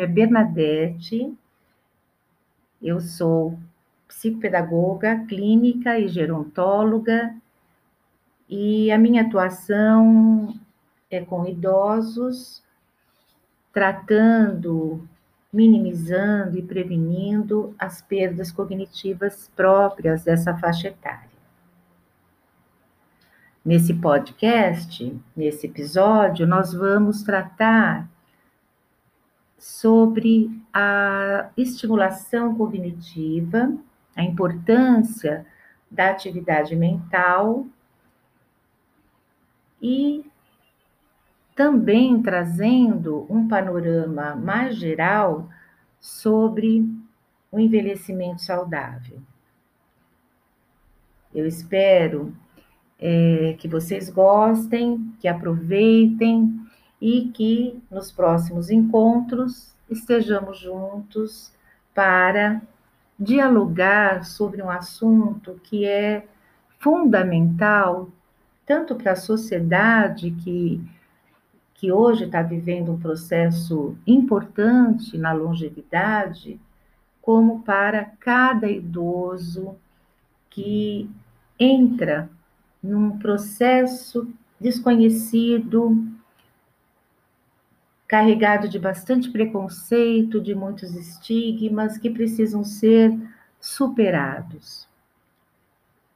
nome é Bernadette, eu sou psicopedagoga clínica e gerontóloga, e a minha atuação é com idosos, tratando, minimizando e prevenindo as perdas cognitivas próprias dessa faixa etária. Nesse podcast, nesse episódio, nós vamos tratar sobre a estimulação cognitiva, a importância da atividade mental e também trazendo um panorama mais geral sobre o envelhecimento saudável. Eu espero é, que vocês gostem, que aproveitem e que nos próximos encontros estejamos juntos para dialogar sobre um assunto que é fundamental tanto para a sociedade que, que hoje está vivendo um processo importante na longevidade, como para cada idoso que entra num processo desconhecido, carregado de bastante preconceito, de muitos estigmas que precisam ser superados.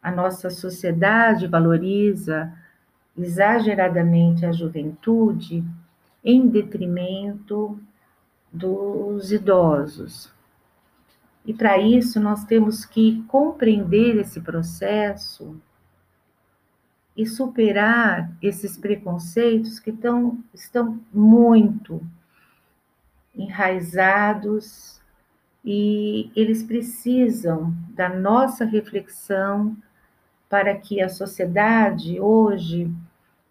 A nossa sociedade valoriza exageradamente a juventude em detrimento dos idosos. E para isso nós temos que compreender esse processo e superar esses preconceitos que tão, estão muito enraizados e eles precisam da nossa reflexão para que a sociedade hoje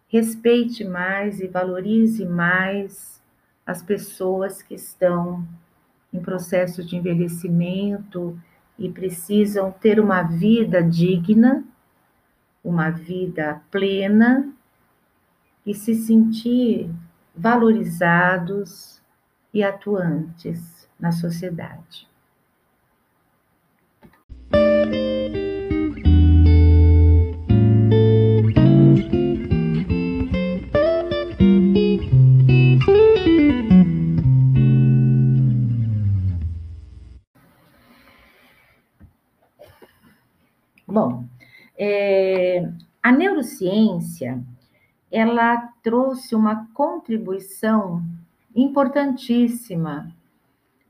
respeite mais e valorize mais as pessoas que estão em processo de envelhecimento e precisam ter uma vida digna uma vida plena e se sentir valorizados e atuantes na sociedade. A neurociência ela trouxe uma contribuição importantíssima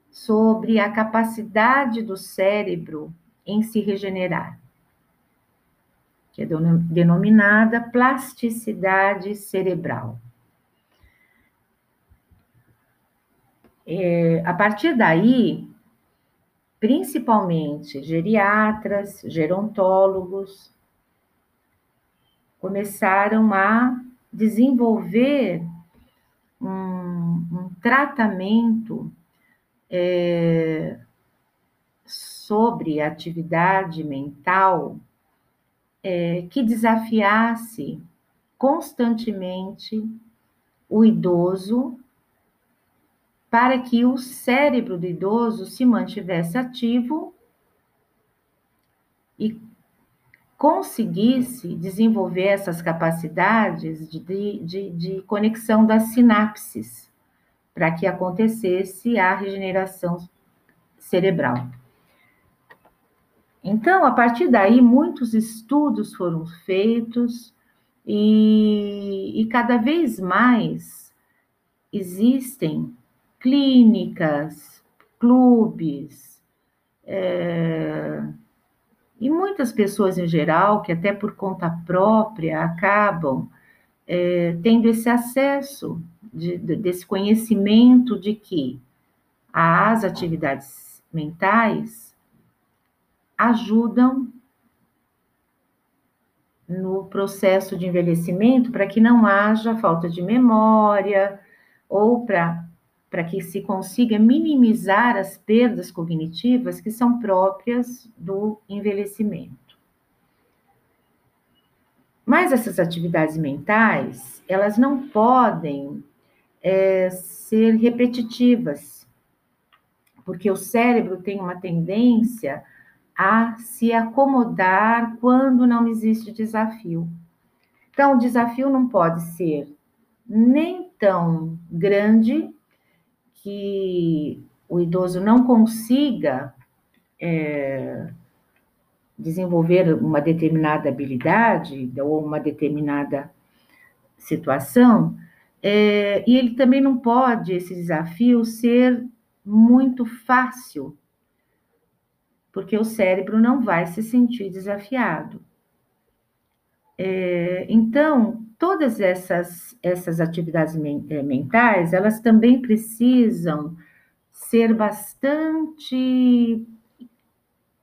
sobre a capacidade do cérebro em se regenerar, que é denominada plasticidade cerebral. É, a partir daí, principalmente geriatras, gerontólogos, começaram a desenvolver um, um tratamento é, sobre atividade mental é, que desafiasse constantemente o idoso para que o cérebro do idoso se mantivesse ativo e conseguisse desenvolver essas capacidades de, de, de conexão das sinapses, para que acontecesse a regeneração cerebral. Então, a partir daí, muitos estudos foram feitos e, e cada vez mais existem clínicas, clubes, é, e muitas pessoas em geral, que até por conta própria acabam é, tendo esse acesso, de, de, desse conhecimento de que as atividades mentais ajudam no processo de envelhecimento para que não haja falta de memória ou para para que se consiga minimizar as perdas cognitivas que são próprias do envelhecimento. Mas essas atividades mentais, elas não podem é, ser repetitivas. porque o cérebro tem uma tendência a se acomodar quando não existe desafio. Então, o desafio não pode ser nem tão grande que o idoso não consiga é, desenvolver uma determinada habilidade ou uma determinada situação, é, e ele também não pode, esse desafio, ser muito fácil, porque o cérebro não vai se sentir desafiado. É, então, todas essas, essas atividades é, mentais, elas também precisam ser bastante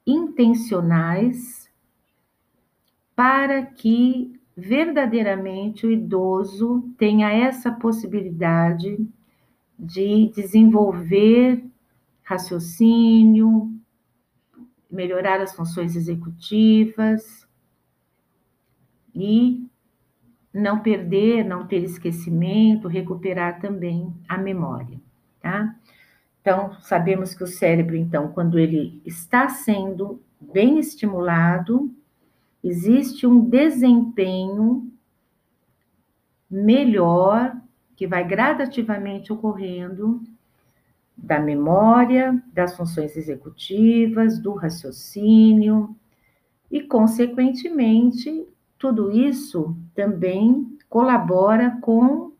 intencionais para que verdadeiramente o idoso tenha essa possibilidade de desenvolver raciocínio, melhorar as funções executivas e não perder, não ter esquecimento, recuperar também a memória, tá? Então, sabemos que o cérebro, então, quando ele está sendo bem estimulado, existe um desempenho melhor que vai gradativamente ocorrendo da memória, das funções executivas, do raciocínio e, consequentemente, tudo isso também colabora com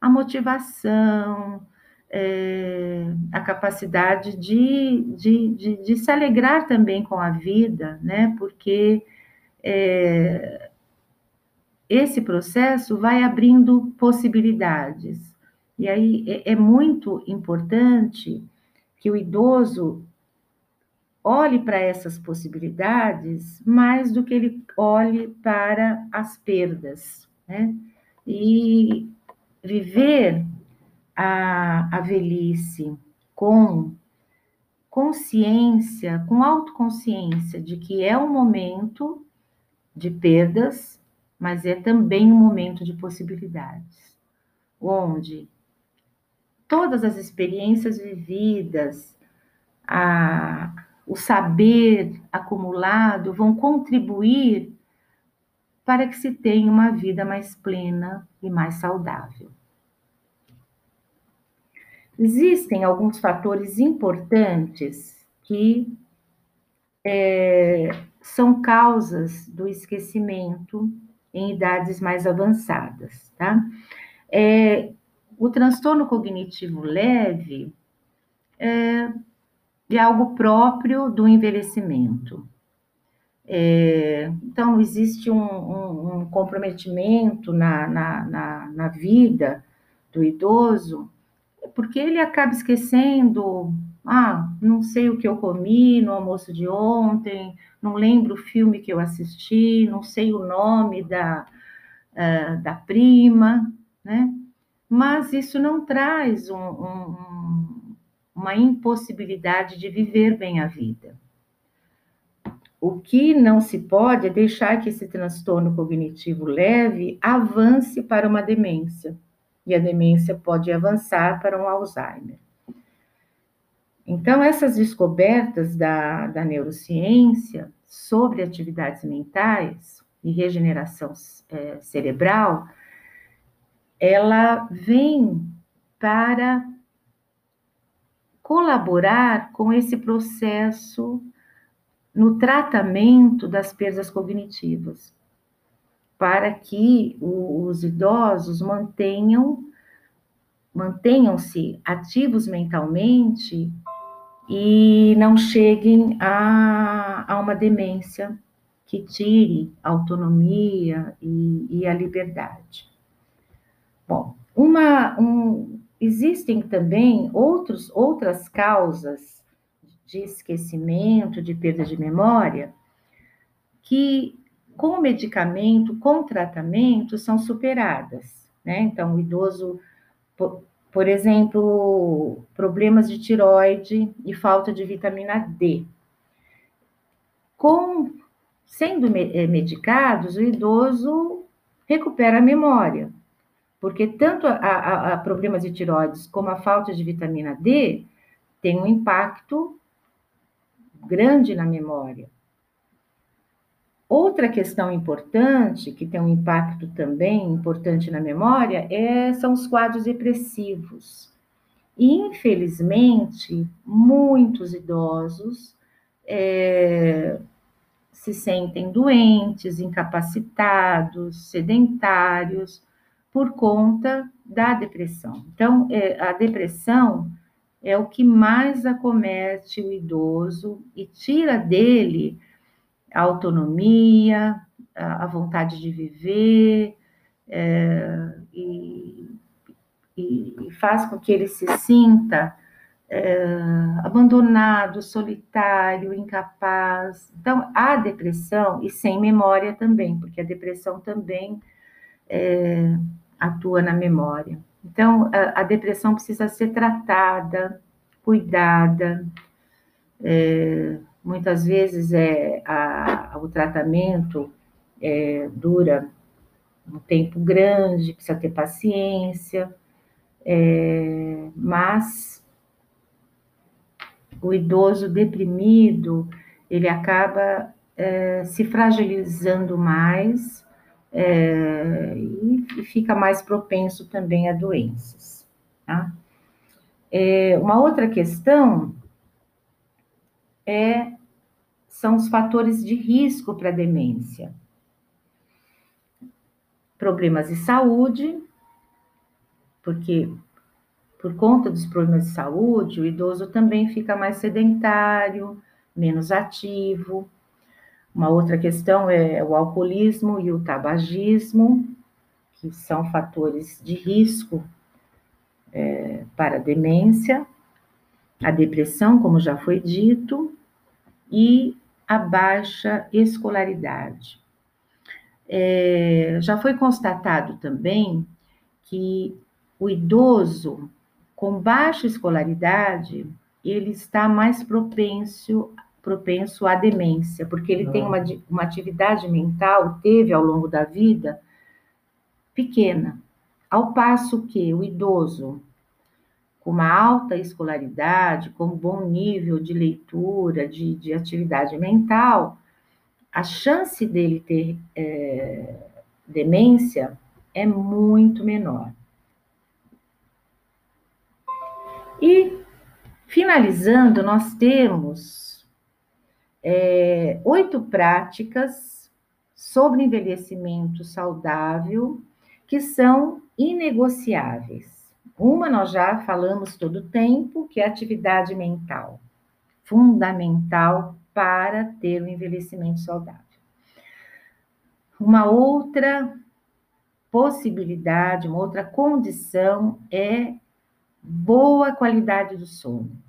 a motivação, é, a capacidade de, de, de, de, se alegrar também com a vida, né? Porque é, esse processo vai abrindo possibilidades. E aí é, é muito importante que o idoso olhe para essas possibilidades mais do que ele olhe para as perdas, né? E viver a, a velhice com consciência, com autoconsciência de que é um momento de perdas, mas é também um momento de possibilidades, onde todas as experiências vividas, a, o saber acumulado vão contribuir para que se tenha uma vida mais plena e mais saudável. Existem alguns fatores importantes que é, são causas do esquecimento em idades mais avançadas, tá? É, o transtorno cognitivo leve é, é algo próprio do envelhecimento. É, então, existe um, um, um comprometimento na, na, na, na vida do idoso porque ele acaba esquecendo, ah, não sei o que eu comi no almoço de ontem, não lembro o filme que eu assisti, não sei o nome da, uh, da prima, né? Mas isso não traz um, um, uma impossibilidade de viver bem a vida. O que não se pode é deixar que esse transtorno cognitivo leve avance para uma demência e a demência pode avançar para um Alzheimer. Então, essas descobertas da, da neurociência sobre atividades mentais e regeneração é, cerebral, ela vem para colaborar com esse processo no tratamento das perdas cognitivas para que os idosos mantenham mantenham-se ativos mentalmente e não cheguem a, a uma demência que tire a autonomia e, e a liberdade. Bom, uma, um, existem também outros, outras causas de esquecimento, de perda de memória, que com medicamento, com tratamento, são superadas. Né? Então, o idoso, por, por exemplo, problemas de tiroide e falta de vitamina D. Com sendo eh, medicados, o idoso recupera a memória, porque tanto a, a, a problemas de tiroides como a falta de vitamina D tem um impacto grande na memória. Outra questão importante, que tem um impacto também importante na memória, é, são os quadros depressivos. Infelizmente, muitos idosos é, se sentem doentes, incapacitados, sedentários, por conta da depressão. Então, é, a depressão é o que mais acomete o idoso e tira dele a autonomia, a, vontade de viver, é, e, e, faz com que ele se sinta é, abandonado, solitário, incapaz. Então, a depressão, e sem memória também, porque a depressão também é, atua na memória. Então, a, a, depressão precisa ser tratada, cuidada. É, muitas vezes é, a, o tratamento é, dura um tempo grande, precisa ter paciência, é, mas o idoso deprimido, ele acaba é, se fragilizando mais é, e, fica mais propenso também a doenças. Tá? É, uma outra questão é, são os fatores de risco para demência. Problemas de saúde, porque por conta dos problemas de saúde, o idoso também fica mais sedentário, menos ativo. Uma outra questão é o alcoolismo e o tabagismo, que são fatores de risco é, para a demência, a depressão, como já foi dito, e a baixa escolaridade. É, já foi constatado também que o idoso com baixa escolaridade, ele está mais propenso, propenso à demência, porque ele tem uma, uma atividade mental, teve ao longo da vida, pequena. Ao passo que o idoso, com uma alta escolaridade, com um bom nível de leitura, de, de atividade mental, a chance dele ter é, demência é muito menor. E, finalizando, nós temos é, oito práticas sobre envelhecimento saudável que são inegociáveis. Uma nós já falamos todo o tempo, que é a atividade mental, fundamental para ter um envelhecimento saudável. Uma outra possibilidade, uma outra condição é boa qualidade do sono.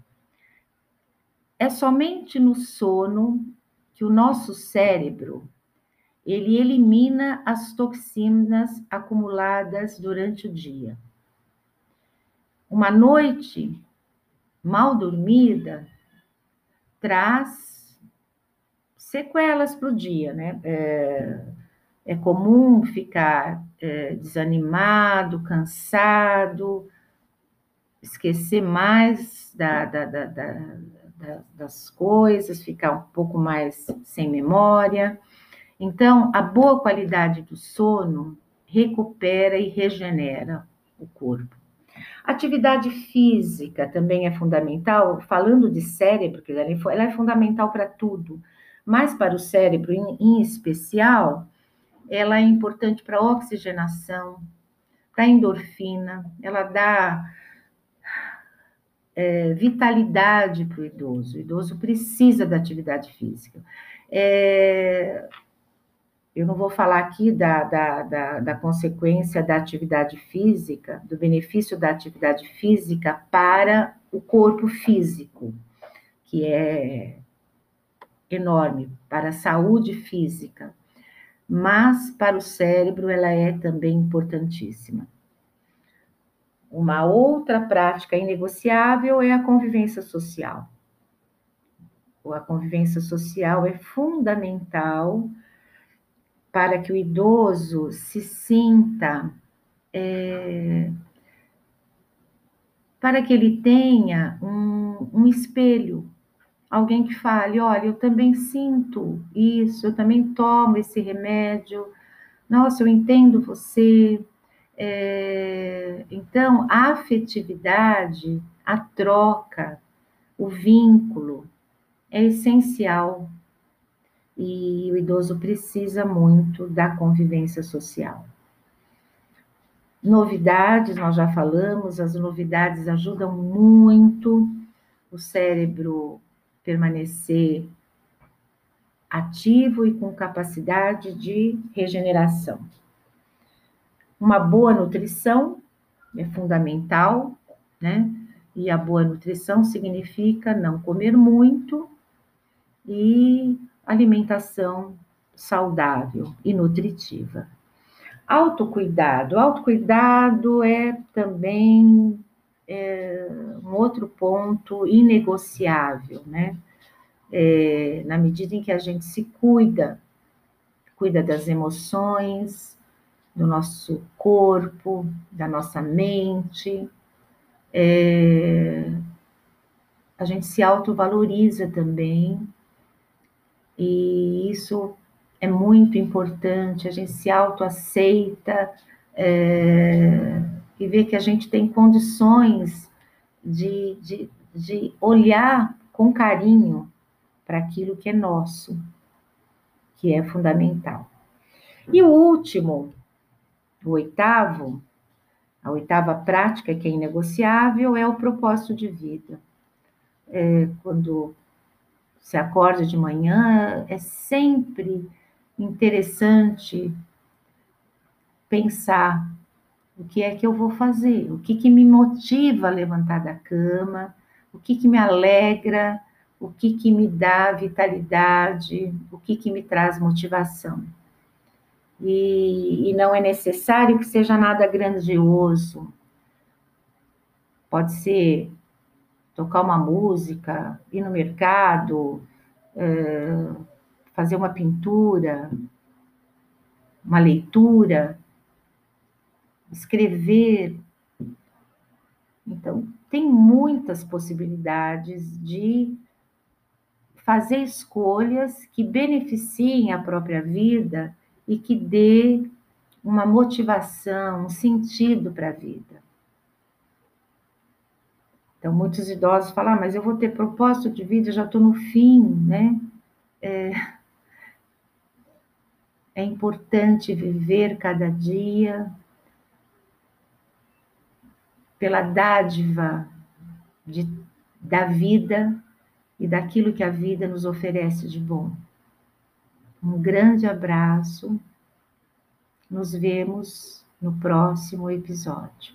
É somente no sono que o nosso cérebro ele elimina as toxinas acumuladas durante o dia. Uma noite mal dormida traz sequelas para o dia, né? É, é comum ficar é, desanimado, cansado, esquecer mais da, da, da, das coisas, ficar um pouco mais sem memória. Então, a boa qualidade do sono recupera e regenera o corpo. Atividade física também é fundamental, falando de cérebro, que ela é fundamental para tudo, mas para o cérebro em, especial, ela é importante para a oxigenação, para a endorfina, ela dá é, vitalidade para o idoso. O idoso precisa da atividade física. É, eu não vou falar aqui da, da, da, da, consequência da atividade física, do benefício da atividade física para o corpo físico, que é enorme, para a saúde física, mas para o cérebro ela é também importantíssima. Uma outra prática inegociável é a convivência social. A convivência social é fundamental para que o idoso se sinta é, para que ele tenha um, um espelho, alguém que fale: olha, eu também sinto isso, eu também tomo esse remédio, nossa, eu entendo você. É, então, a afetividade, a troca, o vínculo é essencial e o idoso precisa muito da convivência social. Novidades, nós já falamos, as novidades ajudam muito o cérebro permanecer ativo e com capacidade de regeneração. Uma boa nutrição é fundamental, né? E a boa nutrição significa não comer muito e alimentação saudável e nutritiva. Autocuidado. Autocuidado é também é, um outro ponto inegociável, né? É, na medida em que a gente se cuida, cuida das emoções, do nosso corpo, da nossa mente, é, a gente se autovaloriza também, e isso é muito importante, a gente se autoaceita é, e ver que a gente tem condições de, de, de olhar com carinho para aquilo que é nosso, que é fundamental. E o último, o oitavo, a oitava prática que é inegociável é o propósito de vida. É, quando se acorda de manhã, é sempre interessante pensar o que é que eu vou fazer, o que, que me motiva a levantar da cama, o que, que me alegra, o que, que me dá vitalidade, o que, que me traz motivação. E, e não é necessário que seja nada grandioso. Pode ser tocar uma música, ir no mercado, é, fazer uma pintura, uma leitura, escrever. Então, tem muitas possibilidades de fazer escolhas que beneficiem a própria vida e que dê uma motivação, um sentido para a vida. Então, muitos idosos falam, ah, mas eu vou ter propósito de vida, já estou no fim, né? É, é importante viver cada dia pela dádiva de, da vida e daquilo que a vida nos oferece de bom. Um grande abraço. Nos vemos no próximo episódio.